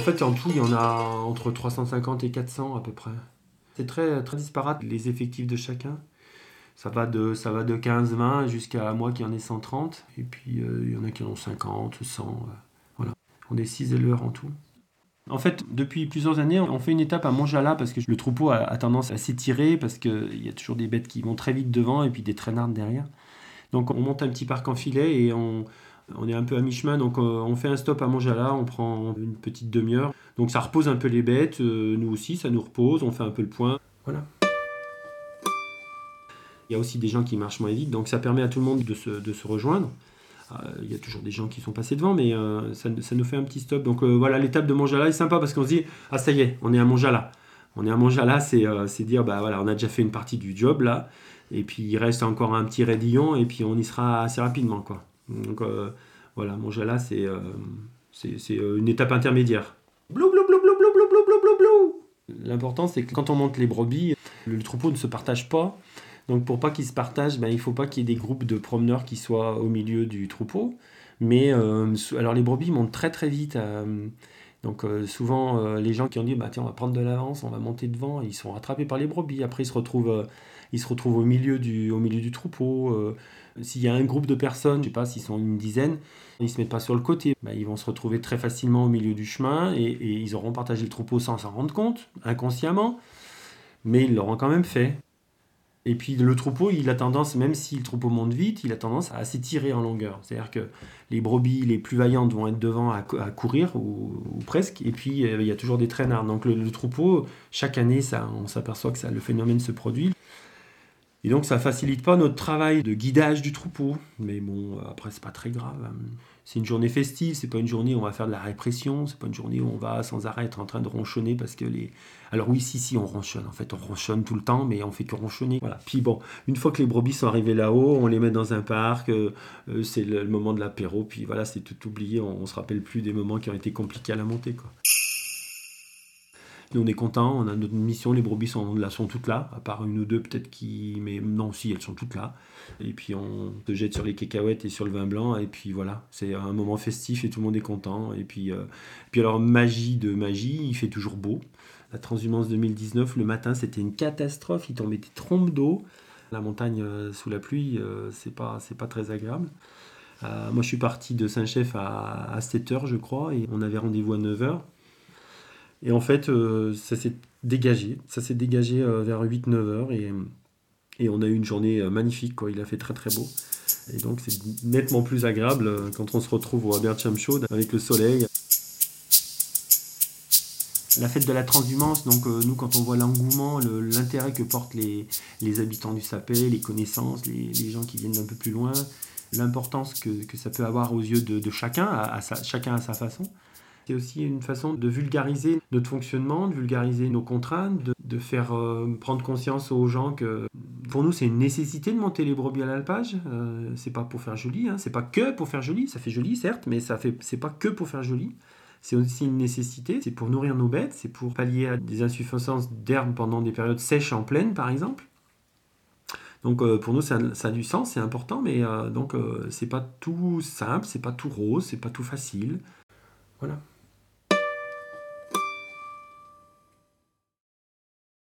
fait, en tout, il y en a entre 350 et 400 à peu près. C'est très, très disparate les effectifs de chacun. Ça va de, ça va de 15-20 jusqu'à moi qui en ai 130. Et puis euh, il y en a qui en ont 50, 100. euh, voilà. On est 6 éleveurs en tout. En fait, depuis plusieurs années, on fait une étape à Montjala parce que le troupeau a, a tendance à s'étirer parce qu'il y a toujours des bêtes qui vont très vite devant et puis des traînardes derrière. Donc on monte un petit parc en filet et on, on est un peu à mi-chemin. Donc euh, on fait un stop à Montjala, on prend une petite demi-heure. Donc ça repose un peu les bêtes, euh, nous aussi, ça nous repose, on fait un peu le point. Voilà. Il y a aussi des gens qui marchent moins vite, donc ça permet à tout le monde de se, rejoindre. Euh, Il y a toujours des gens qui sont passés devant, mais ça, nous fait un petit stop. Donc voilà, l'étape de Montjala est sympa parce qu'on se dit Ah, ça y est, on est à Montjala. On est à Montjala, c'est c'est dire Bah voilà, on a déjà fait une partie du job là, et puis il reste encore un petit raidillon, et puis on y sera assez rapidement. quoi. Donc euh, voilà, c'est euh, c'est c'est, euh, une étape intermédiaire. Blou, blou, blou, blou, blou, blou, blou, blou, blou. L'important, c'est que quand on monte les brebis, le troupeau ne se partage pas. Donc pour pas qu'ils se partagent, ben, il faut pas qu'il y ait des groupes de promeneurs qui soient au milieu du troupeau. Mais euh, alors les brebis montent très très vite. euh, donc euh, souvent euh, les gens qui ont dit bah tiens on va prendre de l'avance, on va monter devant, ils sont rattrapés par les brebis. Après ils se retrouvent, euh, ils se retrouvent au milieu du, au milieu du troupeau. euh, s'il y a un groupe de personnes, je sais pas s'ils sont une dizaine, ils se mettent pas sur le côté. Bah, ils vont se retrouver très facilement au milieu du chemin et, ils auront partagé le troupeau sans s'en rendre compte, inconsciemment, mais ils l'auront quand même fait. Et puis le troupeau, il a tendance, même si le troupeau monte vite, il a tendance à s'étirer en longueur. C'est-à-dire que les brebis les plus vaillantes vont être devant à, cou- à courir, ou, ou presque, et puis euh, il y a toujours des traînards. Donc le, le troupeau, chaque année, ça, on s'aperçoit que ça, le phénomène se produit. Et donc ça facilite pas notre travail de guidage du troupeau. Mais bon, après, c'est pas très grave. hein. C'est une journée festive, c'est pas une journée où on va faire de la répression, c'est pas une journée où on va sans arrêt être en train de ronchonner parce que les. Alors oui, si, si, on ronchonne. En fait, on ronchonne tout le temps, mais on fait que ronchonner. Voilà. Puis bon, une fois que les brebis sont arrivées là-haut, on les met dans un parc, euh, euh, c'est le, le moment de l'apéro, puis voilà, c'est tout oublié, on, on se rappelle plus des moments qui ont été compliqués à la montée, quoi. Nous, on est content, on a notre mission, les brebis sont, là, sont toutes là, à part une ou deux peut-être qui... Mais non, si, elles sont toutes là. Et puis on se jette sur les cacahuètes et sur le vin blanc, et puis voilà, c'est un moment festif et tout le monde est content. Et puis, euh, puis alors, magie de magie, il fait toujours beau. La transhumance 2019, le matin, c'était une catastrophe, il tombait des trompes d'eau. La montagne euh, sous la pluie, euh, c'est pas, pas très agréable. Moi, je suis parti de Saint-Chef à, à 7h, je crois, et on avait rendez-vous à 9h. Et en fait, euh, ça s'est dégagé. Ça s'est dégagé euh, vers 8-9 heures et, et on a eu une journée euh, magnifique. Quoi. Il a fait très très beau. Et donc, c'est nettement plus agréable quand on se retrouve au Aberchamshaw avec le soleil. La fête de la transhumance, donc nous, quand on voit l'engouement, le- l'intérêt que portent les, les habitants du Sapé, les connaissances, les, les gens qui viennent d'un peu plus loin, l'importance que, que ça peut avoir aux yeux de, chacun, à, chacun à sa façon. C'est aussi une façon de vulgariser notre fonctionnement, de vulgariser nos contraintes, de, de faire euh, prendre conscience aux gens que pour nous c'est une nécessité de monter les brebis à l'alpage. Euh, c'est pas pour faire joli, hein. c'est pas que pour faire joli. Ça fait joli certes, mais ça fait c'est pas que pour faire joli. C'est aussi une nécessité, c'est pour nourrir nos bêtes, c'est pour pallier à des insuffisances d'herbe pendant des périodes sèches en plaine par exemple. Donc euh, pour nous ça, ça a du sens, c'est important, mais euh, donc euh, c'est pas tout simple, c'est pas tout rose, c'est pas tout facile. Voilà.